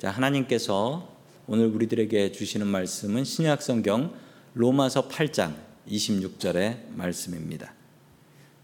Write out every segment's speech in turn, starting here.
자, 하나님께서 오늘 우리들에게 주시는 말씀은 신약 성경 로마서 8장 26절의 말씀입니다.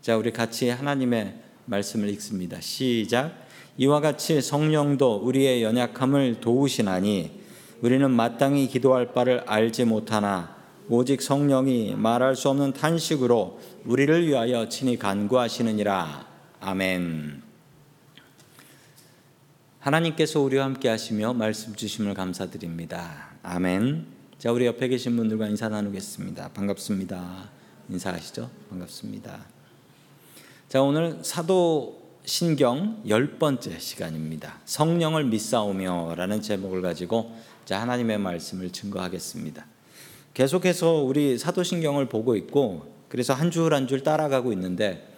자, 우리 같이 하나님의 말씀을 읽습니다. 시작. 이와 같이 성령도 우리의 연약함을 도우시나니 우리는 마땅히 기도할 바를 알지 못하나 오직 성령이 말할 수 없는 탄식으로 우리를 위하여 친히 간구하시느니라. 아멘. 하나님께서 우리와 함께 하시며 말씀 주심을 감사드립니다. 아멘. 자, 우리 옆에 계신 분들과 인사 나누겠습니다. 반갑습니다. 인사하시죠? 반갑습니다. 자, 오늘 사도 신경 열 번째 시간입니다. 성령을 믿사오며라는 제목을 가지고 자, 하나님의 말씀을 증거하겠습니다. 계속해서 우리 사도신경을 보고 있고 그래서 한 줄 한 줄 따라가고 있는데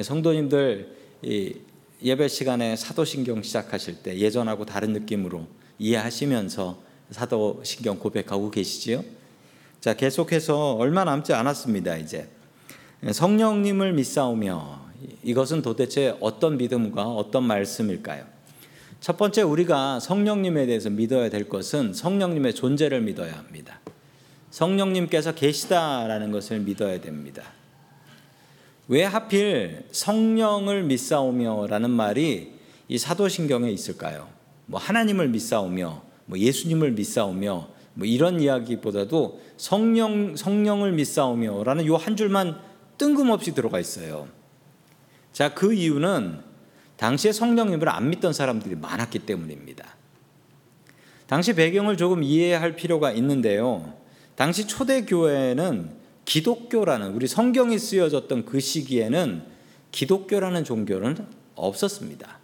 성도님들 예배 시간에 사도신경 시작하실 때 예전하고 다른 느낌으로 이해하시면서 사도신경 고백하고 계시지요? 자, 계속해서 얼마 남지 않았습니다, 이제. 성령님을 믿사오며 이것은 도대체 어떤 믿음과 어떤 말씀일까요? 첫 번째 우리가 성령님에 대해서 믿어야 될 것은 성령님의 존재를 믿어야 합니다. 성령님께서 계시다라는 것을 믿어야 됩니다. 왜 하필 성령을 믿사오며라는 말이 이 사도신경에 있을까요? 뭐 하나님을 믿사오며, 뭐 예수님을 믿사오며, 뭐 이런 이야기보다도 성령 성령을 믿사오며라는 요 한 줄만 뜬금없이 들어가 있어요. 자, 그 이유는 당시에 성령님을 안 믿던 사람들이 많았기 때문입니다. 당시 배경을 조금 이해할 필요가 있는데요. 당시 초대 교회는 기독교라는 우리 성경이 쓰여졌던 그 시기에는 기독교라는 종교는 없었습니다.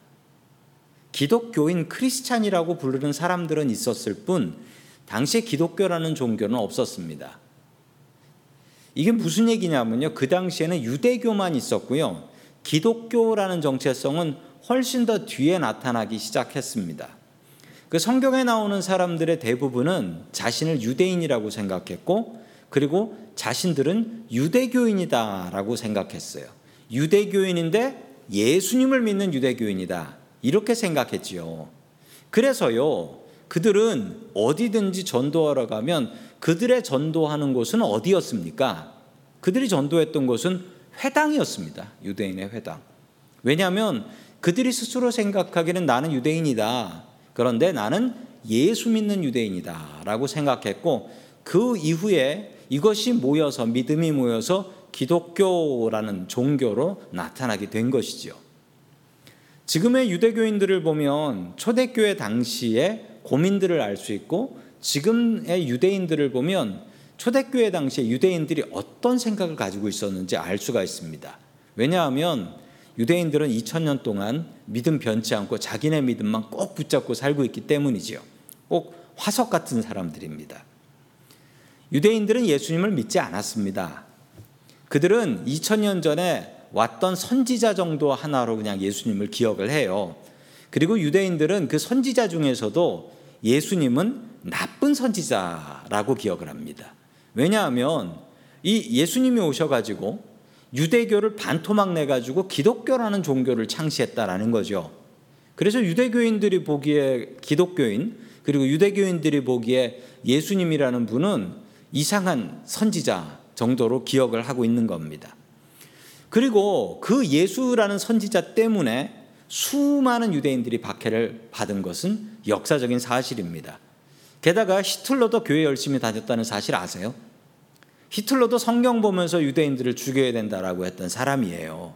기독교인 크리스찬이라고 부르는 사람들은 있었을 뿐 당시에 기독교라는 종교는 없었습니다. 이게 무슨 얘기냐면요. 그 당시에는 유대교만 있었고요. 기독교라는 정체성은 훨씬 더 뒤에 나타나기 시작했습니다. 그 성경에 나오는 사람들의 대부분은 자신을 유대인이라고 생각했고 그리고 자신들은 유대교인이다라고 생각했어요. 유대교인인데 예수님을 믿는 유대교인이다. 이렇게 생각했지요. 그래서요, 그들은 어디든지 전도하러 가면 그들의 전도하는 곳은 어디였습니까? 그들이 전도했던 곳은 회당이었습니다. 유대인의 회당. 왜냐하면 그들이 스스로 생각하기는 나는 유대인이다. 그런데 나는 예수 믿는 유대인이다. 라고 생각했고 그 이후에 이것이 모여서 믿음이 모여서 기독교라는 종교로 나타나게 된 것이지요. 지금의 유대교인들을 보면 초대교회 당시의 고민들을 알 수 있고 지금의 유대인들을 보면 초대교회 당시에 유대인들이 어떤 생각을 가지고 있었는지 알 수가 있습니다. 왜냐하면 유대인들은 2000년 동안 믿음 변치 않고 자기네 믿음만 꼭 붙잡고 살고 있기 때문이지요. 꼭 화석 같은 사람들입니다. 유대인들은 예수님을 믿지 않았습니다. 그들은 2000년 전에 왔던 선지자 정도 하나로 그냥 예수님을 기억을 해요. 그리고 유대인들은 그 선지자 중에서도 예수님은 나쁜 선지자라고 기억을 합니다. 왜냐하면 이 예수님이 오셔가지고 유대교를 반토막 내가지고 기독교라는 종교를 창시했다라는 거죠. 그래서 유대교인들이 보기에 기독교인 그리고 유대교인들이 보기에 예수님이라는 분은 이상한 선지자 정도로 기억을 하고 있는 겁니다. 그리고 그 예수라는 선지자 때문에 수많은 유대인들이 박해를 받은 것은 역사적인 사실입니다. 게다가 히틀러도 교회 열심히 다녔다는 사실 아세요? 히틀러도 성경 보면서 유대인들을 죽여야 된다라고 했던 사람이에요.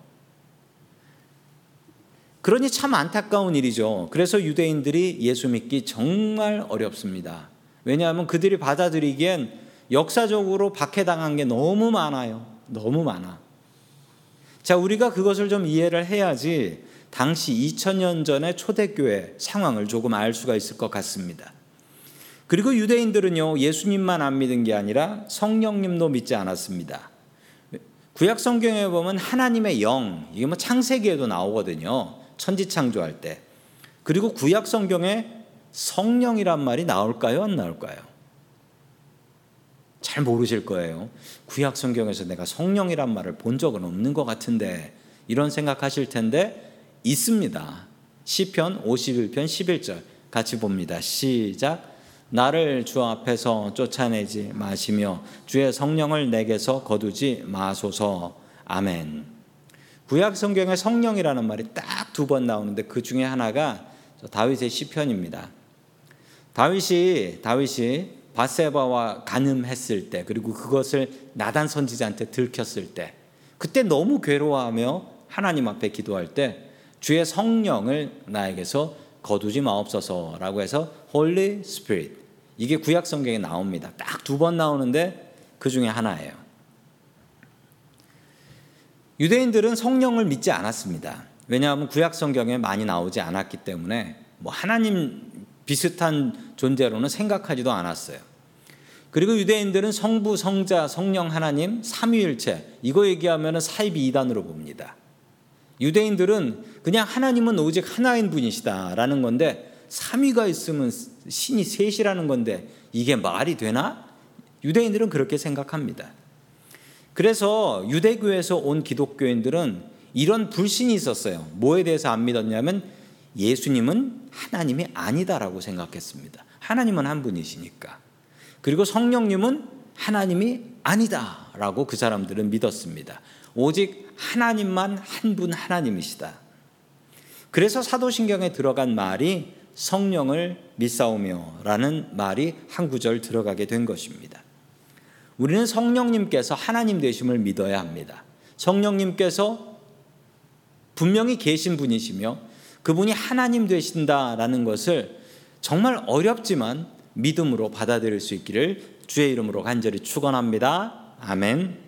그러니 참 안타까운 일이죠. 그래서 유대인들이 예수 믿기 정말 어렵습니다. 왜냐하면 그들이 받아들이기엔 역사적으로 박해당한 게 너무 많아요. 너무 많아. 자, 우리가 그것을 좀 이해를 해야지 당시 2000년 전의 초대교회 상황을 조금 알 수가 있을 것 같습니다. 그리고 유대인들은요, 예수님만 안 믿은 게 아니라 성령님도 믿지 않았습니다. 구약 성경에 보면 하나님의 영, 이게 뭐 창세기에도 나오거든요. 천지 창조할 때. 그리고 구약 성경에 성령이란 말이 나올까요? 안 나올까요? 잘 모르실 거예요. 구약 성경에서 내가 성령이란 말을 본 적은 없는 것 같은데 이런 생각하실 텐데 있습니다. 시편 51편 11절 같이 봅니다. 시작. 나를 주 앞에서 쫓아내지 마시며 주의 성령을 내게서 거두지 마소서. 아멘. 구약 성경에 성령이라는 말이 딱 두 번 나오는데 그 중에 하나가 다윗의 시편입니다. 다윗이 다윗이 바세바와 간음했을 때 그리고 그것을 나단 선지자한테 들켰을 때 그때 너무 괴로워하며 하나님 앞에 기도할 때 주의 성령을 나에게서 거두지 마옵소서라고 해서 Holy Spirit 이게 구약 성경에 나옵니다. 딱 두 번 나오는데 그 중에 하나예요. 유대인들은 성령을 믿지 않았습니다. 왜냐하면 구약 성경에 많이 나오지 않았기 때문에 뭐 하나님 비슷한 존재로는 생각하지도 않았어요. 그리고 유대인들은 성부, 성자, 성령 하나님 삼위일체 이거 얘기하면 사입이 이단으로 봅니다. 유대인들은 그냥 하나님은 오직 하나인 분이시다라는 건데 삼위가 있으면 신이 셋이라는 건데 이게 말이 되나? 유대인들은 그렇게 생각합니다. 그래서 유대교에서 온 기독교인들은 이런 불신이 있었어요. 뭐에 대해서 안 믿었냐면 예수님은 하나님이 아니다라고 생각했습니다. 하나님은 한 분이시니까. 그리고 성령님은 하나님이 아니다라고 그 사람들은 믿었습니다. 오직 하나님만 한 분 하나님이시다. 그래서 사도신경에 들어간 말이 성령을 믿사오며라는 말이 한 구절 들어가게 된 것입니다. 우리는 성령님께서 하나님 되심을 믿어야 합니다. 성령님께서 분명히 계신 분이시며 그분이 하나님 되신다라는 것을 정말 어렵지만 믿음으로 받아들일 수 있기를 주의 이름으로 간절히 축원합니다. 아멘.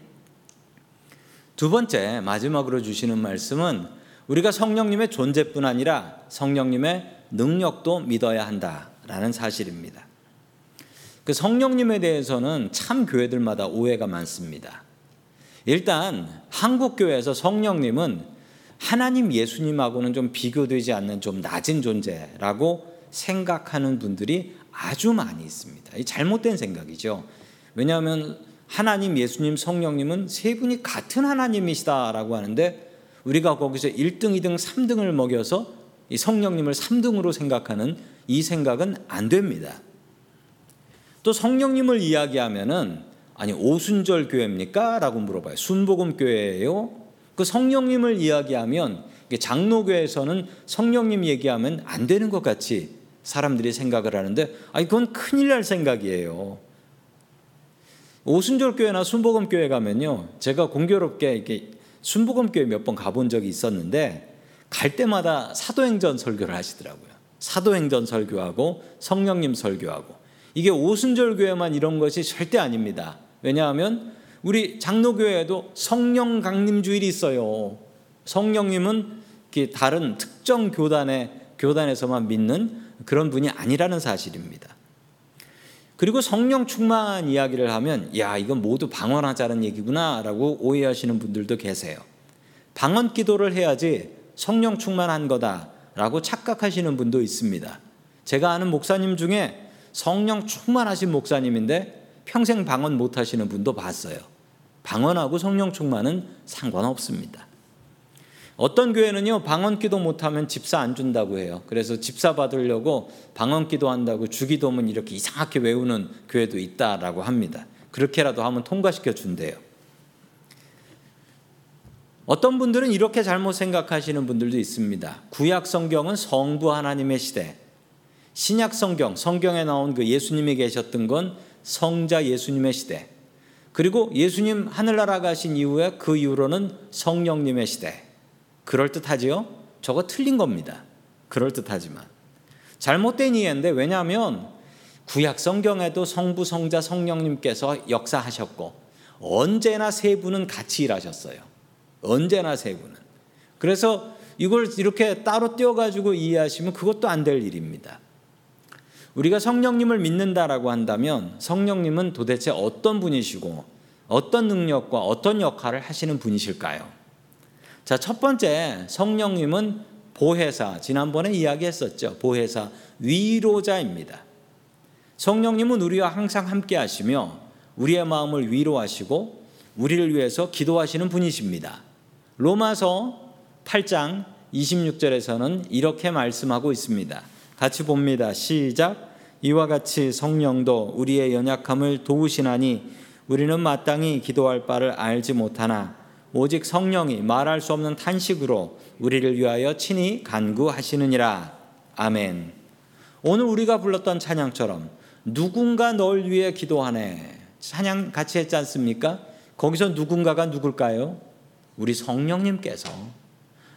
두 번째 마지막으로 주시는 말씀은 우리가 성령님의 존재뿐 아니라 성령님의 능력도 믿어야 한다라는 사실입니다. 그 성령님에 대해서는 참 교회들마다 오해가 많습니다. 일단 한국 교회에서 성령님은 하나님 예수님하고는 좀 비교되지 않는 좀 낮은 존재라고 생각하는 분들이 아주 많이 있습니다. 이 잘못된 생각이죠. 왜냐하면 하나님, 예수님, 성령님은 세 분이 같은 하나님이시다라고 하는데 우리가 거기서 1등, 2등, 3등을 먹여서 이 성령님을 3등으로 생각하는 이 생각은 안 됩니다. 또 성령님을 이야기하면은 아니 오순절 교회입니까? 라고 물어봐요. 순복음 교회예요? 그 성령님을 이야기하면 장로교에서는 성령님 얘기하면 안 되는 것 같이 사람들이 생각을 하는데 아니 그건 큰일 날 생각이에요. 오순절 교회나 순복음 교회 가면요. 제가 공교롭게 이렇게 순복음 교회 몇 번 가본 적이 있었는데 갈 때마다 사도행전 설교를 하시더라고요. 사도행전 설교하고 성령님 설교하고 이게 오순절 교회만 이런 것이 절대 아닙니다. 왜냐하면 우리 장로교회에도 성령 강림 주일이 있어요. 성령님은 다른 특정 교단의 교단에서만 믿는 그런 분이 아니라는 사실입니다. 그리고 성령 충만 이야기를 하면 야 이건 모두 방언하자는 얘기구나라고 오해하시는 분들도 계세요. 방언 기도를 해야지 성령 충만한 거다라고 착각하시는 분도 있습니다. 제가 아는 목사님 중에 성령 충만하신 목사님인데 평생 방언 못 하시는 분도 봤어요. 방언하고 성령 충만은 상관없습니다. 어떤 교회는요, 방언 기도 못하면 집사 안 준다고 해요. 그래서 집사 받으려고 방언 기도 한다고 주기도문 이렇게 이상하게 외우는 교회도 있다라고 합니다. 그렇게라도 하면 통과시켜 준대요. 어떤 분들은 이렇게 잘못 생각하시는 분들도 있습니다. 구약 성경은 성부 하나님의 시대, 신약 성경, 성경에 나온 그 예수님이 계셨던 건 성자 예수님의 시대, 그리고 예수님 하늘나라 가신 이후에 그 이후로는 성령님의 시대. 그럴듯하지요? 저거 틀린 겁니다. 그럴듯하지만. 잘못된 이해인데 왜냐하면 구약 성경에도 성부, 성자, 성령님께서 역사하셨고 언제나 세 분은 같이 일하셨어요. 언제나 세 분은. 그래서 이걸 이렇게 따로 떼어가지고 이해하시면 그것도 안 될 일입니다. 우리가 성령님을 믿는다라고 한다면 성령님은 도대체 어떤 분이시고 어떤 능력과 어떤 역할을 하시는 분이실까요? 자, 첫 번째 성령님은 보혜사, 지난번에 이야기했었죠. 보혜사, 위로자입니다. 성령님은 우리와 항상 함께 하시며 우리의 마음을 위로하시고 우리를 위해서 기도하시는 분이십니다. 로마서 8장 26절에서는 이렇게 말씀하고 있습니다. 같이 봅니다. 시작. 이와 같이 성령도 우리의 연약함을 도우시나니 우리는 마땅히 기도할 바를 알지 못하나 오직 성령이 말할 수 없는 탄식으로 우리를 위하여 친히 간구하시느니라. 아멘. 오늘 우리가 불렀던 찬양처럼 누군가 널 위해 기도하네. 찬양 같이 했지 않습니까? 거기서 누군가가 누굴까요? 우리 성령님께서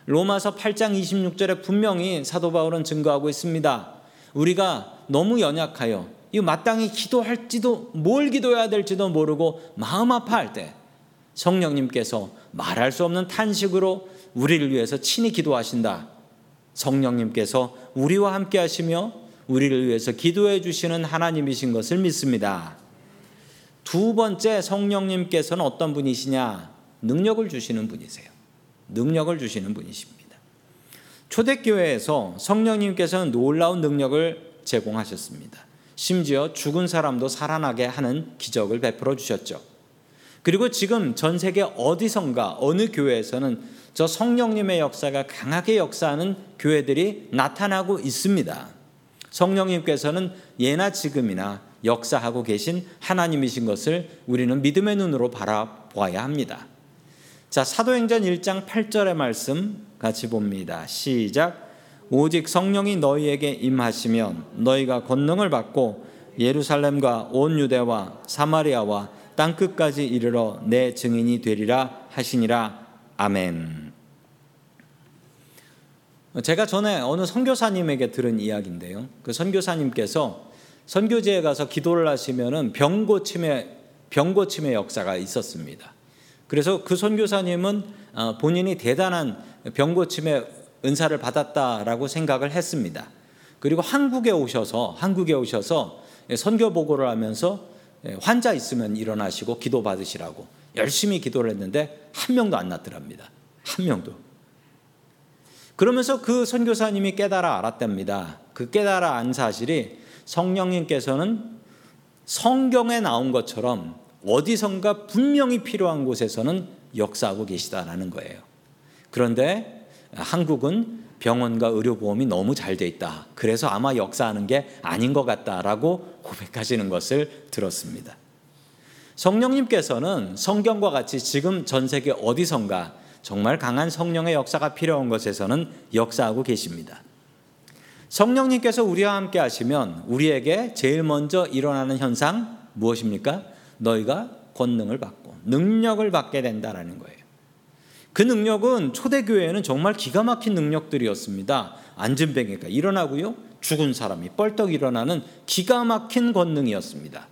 로마서 8장 26절에 분명히 사도 바울은 증거하고 있습니다. 우리가 너무 연약하여 이 마땅히 기도할지도 뭘 기도해야 될지도 모르고 마음 아파할 때 성령님께서 말할 수 없는 탄식으로 우리를 위해서 친히 기도하신다. 성령님께서 우리와 함께 하시며 우리를 위해서 기도해 주시는 하나님이신 것을 믿습니다. 두 번째 성령님께서는 어떤 분이시냐? 능력을 주시는 분이세요. 능력을 주시는 분이십니다. 초대교회에서 성령님께서는 놀라운 능력을 제공하셨습니다. 심지어 죽은 사람도 살아나게 하는 기적을 베풀어 주셨죠. 그리고 지금 전 세계 어디선가 어느 교회에서는 저 성령님의 역사가 강하게 역사하는 교회들이 나타나고 있습니다. 성령님께서는 예나 지금이나 역사하고 계신 하나님이신 것을 우리는 믿음의 눈으로 바라보아야 합니다. 자, 사도행전 1장 8절의 말씀 같이 봅니다. 시작. 오직 성령이 너희에게 임하시면 너희가 권능을 받고 예루살렘과 온 유대와 사마리아와 땅 끝까지 이르러 내 증인이 되리라 하시니라. 아멘. 제가 전에 어느 선교사님에게 들은 이야기인데요. 그 선교사님께서 선교지에 가서 기도를 하시면은 병 고침의 병 고침의 역사가 있었습니다. 그래서 그 선교사님은 어, 본인이 대단한 병 고침의 은사를 받았다라고 생각을 했습니다. 그리고 한국에 오셔서 한국에 오셔서 선교 보고를 하면서 환자 있으면 일어나시고 기도 받으시라고 열심히 기도를 했는데 한 명도 안 났더랍니다. 한 명도. 그러면서 그 선교사님이 깨달아 알았답니다. 그 깨달아 안 사실이 성령님께서는 성경에 나온 것처럼 어디선가 분명히 필요한 곳에서는 역사하고 계시다라는 거예요. 그런데 한국은 병원과 의료보험이 너무 잘 돼 있다. 그래서 아마 역사하는 게 아닌 것 같다라고 고백하시는 것을 들었습니다. 성령님께서는 성경과 같이 지금 전 세계 어디선가 정말 강한 성령의 역사가 필요한 것에서는 역사하고 계십니다. 성령님께서 우리와 함께 하시면 우리에게 제일 먼저 일어나는 현상 무엇입니까? 너희가 권능을 받고 능력을 받게 된다라는 거예요. 그 능력은 초대교회에는 정말 기가 막힌 능력들이었습니다. 안전뱅이가 일어나고요. 죽은 사람이 뻘떡 일어나는 기가 막힌 권능이었습니다.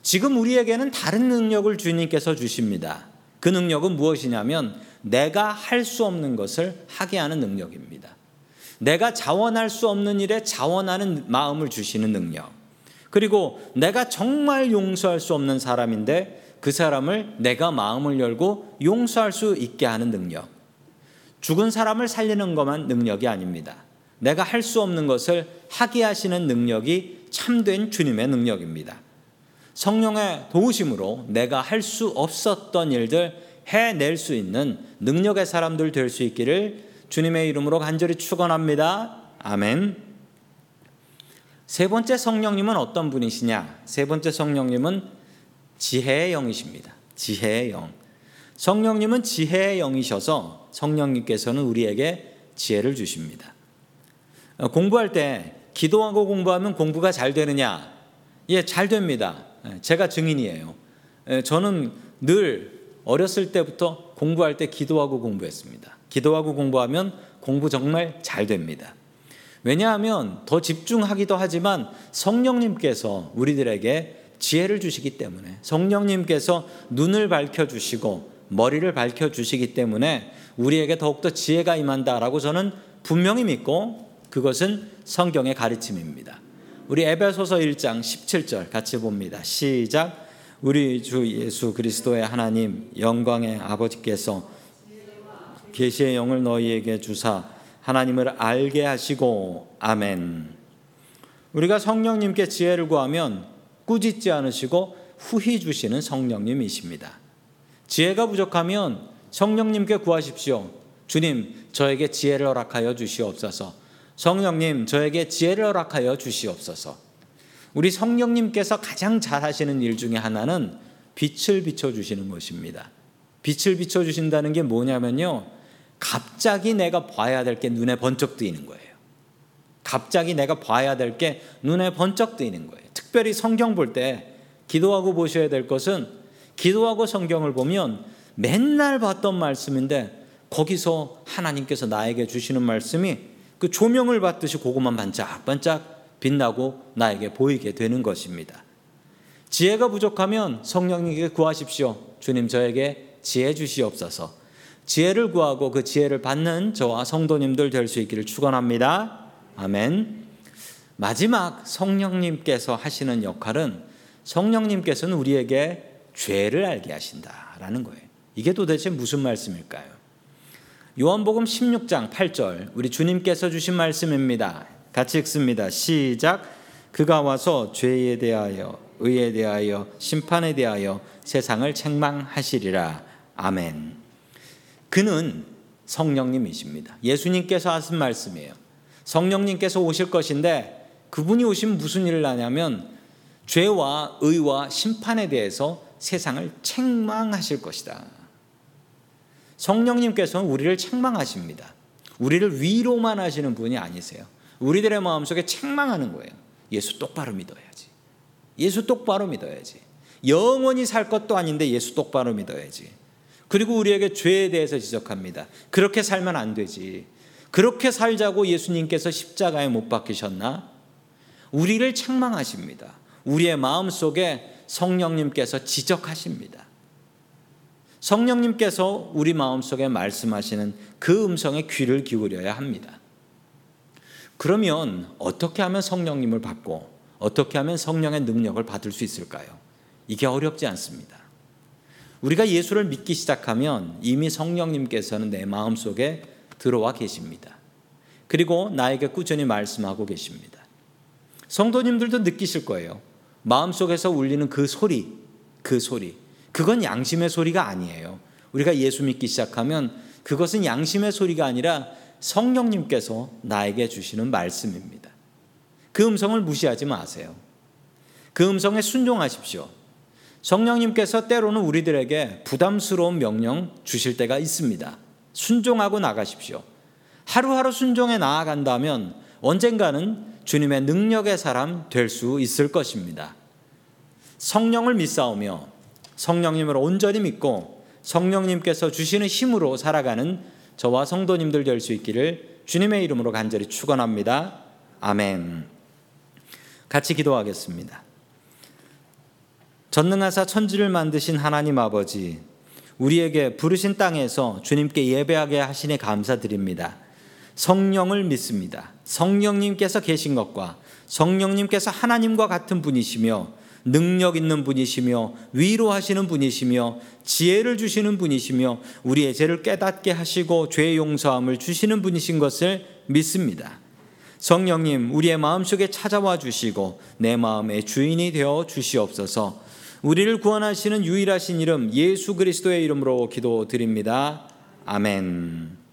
지금 우리에게는 다른 능력을 주님께서 주십니다. 그 능력은 무엇이냐면 내가 할 수 없는 것을 하게 하는 능력입니다. 내가 자원할 수 없는 일에 자원하는 마음을 주시는 능력. 그리고 내가 정말 용서할 수 없는 사람인데 그 사람을 내가 마음을 열고 용서할 수 있게 하는 능력. 죽은 사람을 살리는 것만 능력이 아닙니다. 내가 할 수 없는 것을 하게 하시는 능력이 참된 주님의 능력입니다. 성령의 도우심으로 내가 할 수 없었던 일들 해낼 수 있는 능력의 사람들 될 수 있기를 주님의 이름으로 간절히 축원합니다. 아멘. 세 번째 성령님은 어떤 분이시냐? 세 번째 성령님은 지혜의 영이십니다. 지혜의 영. 성령님은 지혜의 영이셔서 성령님께서는 우리에게 지혜를 주십니다. 어, 공부할 때 기도하고 공부하면 공부가 잘 되느냐? 예, 잘 됩니다. 예, 제가 증인이에요. 예, 저는 늘 어렸을 때부터 공부할 때 기도하고 공부했습니다. 기도하고 공부하면 공부 정말 잘 됩니다. 왜냐하면 더 집중하기도 하지만 성령님께서 우리들에게 지혜를 주시기 때문에 성령님께서 눈을 밝혀 주시고 머리를 밝혀 주시기 때문에 우리에게 더욱더 지혜가 임한다라고 저는 분명히 믿고 그것은 성경의 가르침입니다. 우리 에베소서 1장 17절 같이 봅니다. 시작. 우리 주 예수 그리스도의 하나님 영광의 아버지께서 계시의 영을 너희에게 주사 하나님을 알게 하시고 아멘. 우리가 성령님께 지혜를 구하면 꾸짖지 않으시고 후히 주시는 성령님이십니다. 지혜가 부족하면 성령님께 구하십시오. 주님, 저에게 지혜를 허락하여 주시옵소서. 성령님, 저에게 지혜를 허락하여 주시옵소서. 우리 성령님께서 가장 잘하시는 일 중에 하나는 빛을 비춰주시는 것입니다. 빛을 비춰주신다는 게 뭐냐면요. 갑자기 내가 봐야 될 게 눈에 번쩍 뜨이는 거예요. 갑자기 내가 봐야 될 게 눈에 번쩍 뜨이는 거예요. 특별히 성경 볼 때 기도하고 보셔야 될 것은 기도하고 성경을 보면 맨날 봤던 말씀인데 거기서 하나님께서 나에게 주시는 말씀이 그 조명을 받듯이 그것만 반짝반짝 빛나고 나에게 보이게 되는 것입니다. 지혜가 부족하면 성령님께 구하십시오. 주님 저에게 지혜 주시옵소서. 지혜를 구하고 그 지혜를 받는 저와 성도님들 될 수 있기를 축원합니다. 아멘. 마지막 성령님께서 하시는 역할은 성령님께서는 우리에게 죄를 알게 하신다라는 거예요. 이게 도대체 무슨 말씀일까요? 요한복음 16장 8절 우리 주님께서 주신 말씀입니다. 같이 읽습니다. 시작. 그가 와서 죄에 대하여 의에 대하여 심판에 대하여 세상을 책망하시리라. 아멘. 그는 성령님이십니다. 예수님께서 하신 말씀이에요. 성령님께서 오실 것인데 그분이 오시면 무슨 일을 하냐면 죄와 의와 심판에 대해서 세상을 책망하실 것이다. 성령님께서는 우리를 책망하십니다. 우리를 위로만 하시는 분이 아니세요. 우리들의 마음속에 책망하는 거예요. 예수 똑바로 믿어야지. 예수 똑바로 믿어야지. 영원히 살 것도 아닌데 예수 똑바로 믿어야지. 그리고 우리에게 죄에 대해서 지적합니다. 그렇게 살면 안 되지. 그렇게 살자고 예수님께서 십자가에 못 박히셨나? 우리를 책망하십니다. 우리의 마음 속에 성령님께서 지적하십니다. 성령님께서 우리 마음 속에 말씀하시는 그 음성에 귀를 기울여야 합니다. 그러면 어떻게 하면 성령님을 받고 어떻게 하면 성령의 능력을 받을 수 있을까요? 이게 어렵지 않습니다. 우리가 예수를 믿기 시작하면 이미 성령님께서는 내 마음 속에 들어와 계십니다. 그리고 나에게 꾸준히 말씀하고 계십니다. 성도님들도 느끼실 거예요. 마음속에서 울리는 그 소리, 그 소리. 그건 양심의 소리가 아니에요. 우리가 예수 믿기 시작하면 그것은 양심의 소리가 아니라 성령님께서 나에게 주시는 말씀입니다. 그 음성을 무시하지 마세요. 그 음성에 순종하십시오. 성령님께서 때로는 우리들에게 부담스러운 명령 주실 때가 있습니다. 순종하고 나가십시오. 하루하루 순종해 나아간다면 언젠가는 주님의 능력의 사람 될 수 있을 것입니다. 성령을 믿사오며 성령님을 온전히 믿고 성령님께서 주시는 힘으로 살아가는 저와 성도님들 될 수 있기를 주님의 이름으로 간절히 축원합니다. 아멘. 같이 기도하겠습니다. 전능하사 천지를 만드신 하나님 아버지, 우리에게 부르신 땅에서 주님께 예배하게 하시니 감사드립니다. 성령을 믿습니다. 성령님께서 계신 것과 성령님께서 하나님과 같은 분이시며 능력 있는 분이시며 위로하시는 분이시며 지혜를 주시는 분이시며 우리의 죄를 깨닫게 하시고 죄 용서함을 주시는 분이신 것을 믿습니다. 성령님, 우리의 마음속에 찾아와 주시고 내 마음의 주인이 되어 주시옵소서. 우리를 구원하시는 유일하신 이름 예수 그리스도의 이름으로 기도드립니다. 아멘.